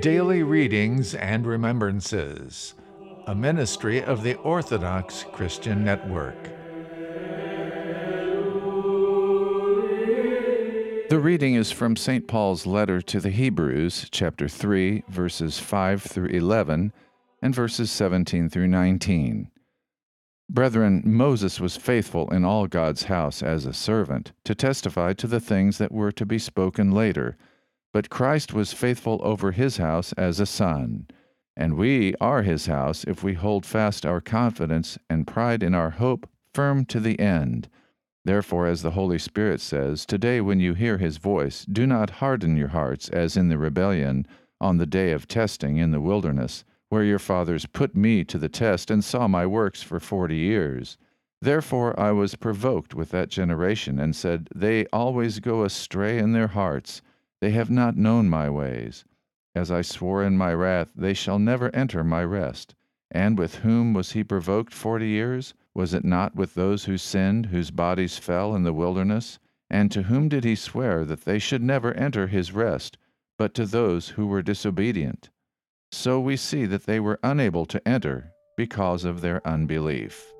Daily Readings and Remembrances, a ministry of the Orthodox Christian Network. The reading is from St. Paul's letter to the Hebrews, chapter 3, verses 5 through 11, and verses 17 through 19. Brethren, Moses was faithful in all God's house as a servant, to testify to the things that were to be spoken later. But Christ was faithful over his house as a son. And we are his house if we hold fast our confidence and pride in our hope firm to the end. Therefore, as the Holy Spirit says, Today when you hear his voice, do not harden your hearts as in the rebellion on the day of testing in the wilderness, where your fathers put me to the test and saw my works for forty years. Therefore I was provoked with that generation, and said, They always go astray in their hearts, they have not known my ways. As I swore in my wrath, they shall never enter my rest. And with whom was he provoked forty years? Was it not with those who sinned, whose bodies fell in the wilderness? And to whom did he swear that they should never enter his rest, but to those who were disobedient? So we see that they were unable to enter because of their unbelief.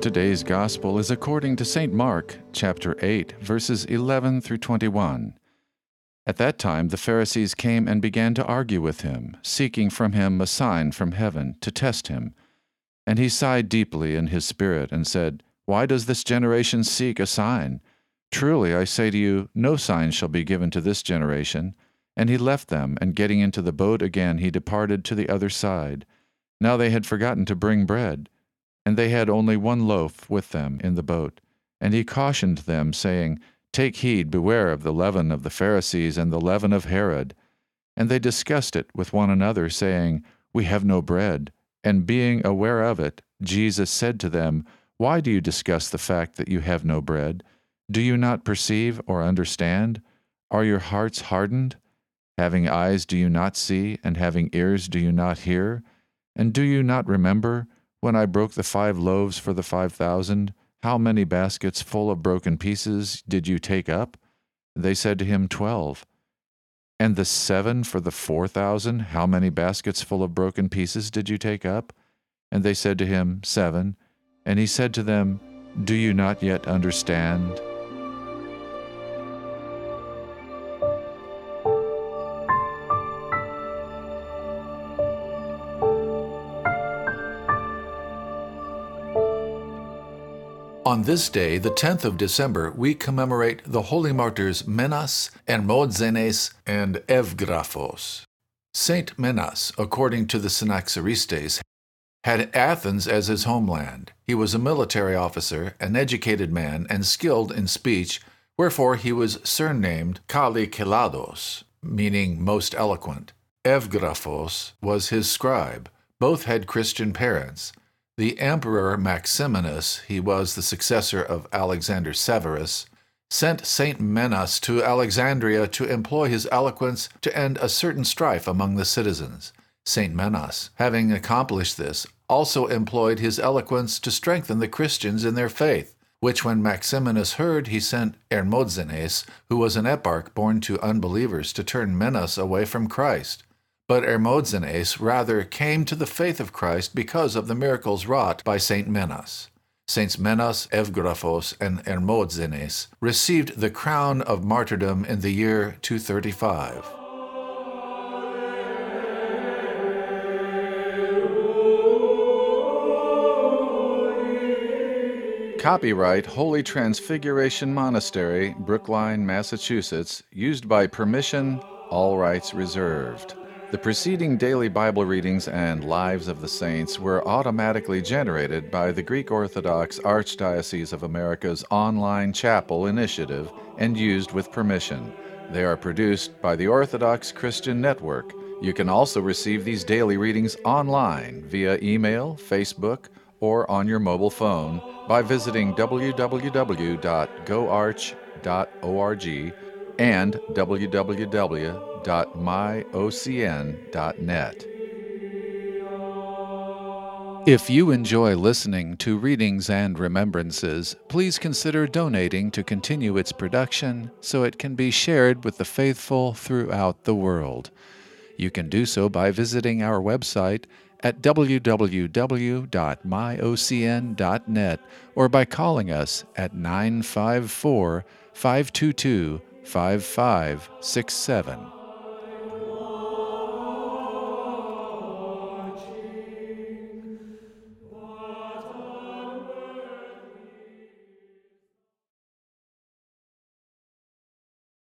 Today's Gospel is according to St. Mark, chapter 8, verses 11 through 21. At that time the Pharisees came and began to argue with him, seeking from him a sign from heaven to test him. And he sighed deeply in his spirit and said, Why does this generation seek a sign? Truly I say to you, no sign shall be given to this generation. And he left them, and getting into the boat again, he departed to the other side. Now they had forgotten to bring bread and they had only one loaf with them in the boat. And he cautioned them, saying, Take heed, beware of the leaven of the Pharisees and the leaven of Herod. And they discussed it with one another, saying, We have no bread. And being aware of it, Jesus said to them, Why do you discuss the fact that you have no bread? Do you not perceive or understand? Are your hearts hardened? Having eyes, do you not see? And having ears, do you not hear? And do you not remember? When I broke the five loaves for the five thousand, how many baskets full of broken pieces did you take up? They said to him, Twelve. And the seven for the four thousand, how many baskets full of broken pieces did you take up? And they said to him, Seven. And he said to them, Do you not yet understand? On this day, the 10th of December, we commemorate the holy martyrs Menas, Hermogenes, and Evgraphos. Saint Menas, according to the Synaxaristes, had Athens as his homeland. He was a military officer, an educated man, and skilled in speech, wherefore he was surnamed Kallikelados, meaning most eloquent. Evgraphos was his scribe. Both had Christian parents. The Emperor Maximinus, he was the successor of Alexander Severus, sent St. Menas to Alexandria to employ his eloquence to end a certain strife among the citizens. St. Menas, having accomplished this, also employed his eloquence to strengthen the Christians in their faith, which when Maximinus heard, he sent Hermogenes, who was an eparch born to unbelievers, to turn Menas away from Christ. But Hermogenes rather came to the faith of Christ because of the miracles wrought by Saint Menas. Saints Menas, Evgraphos, and Hermogenes received the crown of martyrdom in the year 235. Copyright Holy Transfiguration Monastery, Brookline, Massachusetts, used by permission, all rights reserved. The preceding daily Bible readings and Lives of the Saints were automatically generated by the Greek Orthodox Archdiocese of America's online chapel initiative and used with permission. They are produced by the Orthodox Christian Network. You can also receive these daily readings online via email, Facebook, or on your mobile phone by visiting www.goarch.org and www www.myocn.net. If you enjoy listening to Readings and Remembrances, please consider donating to continue its production so it can be shared with the faithful throughout the world. You can do so by visiting our website at www.myocn.net or by calling us at 954 522 5567.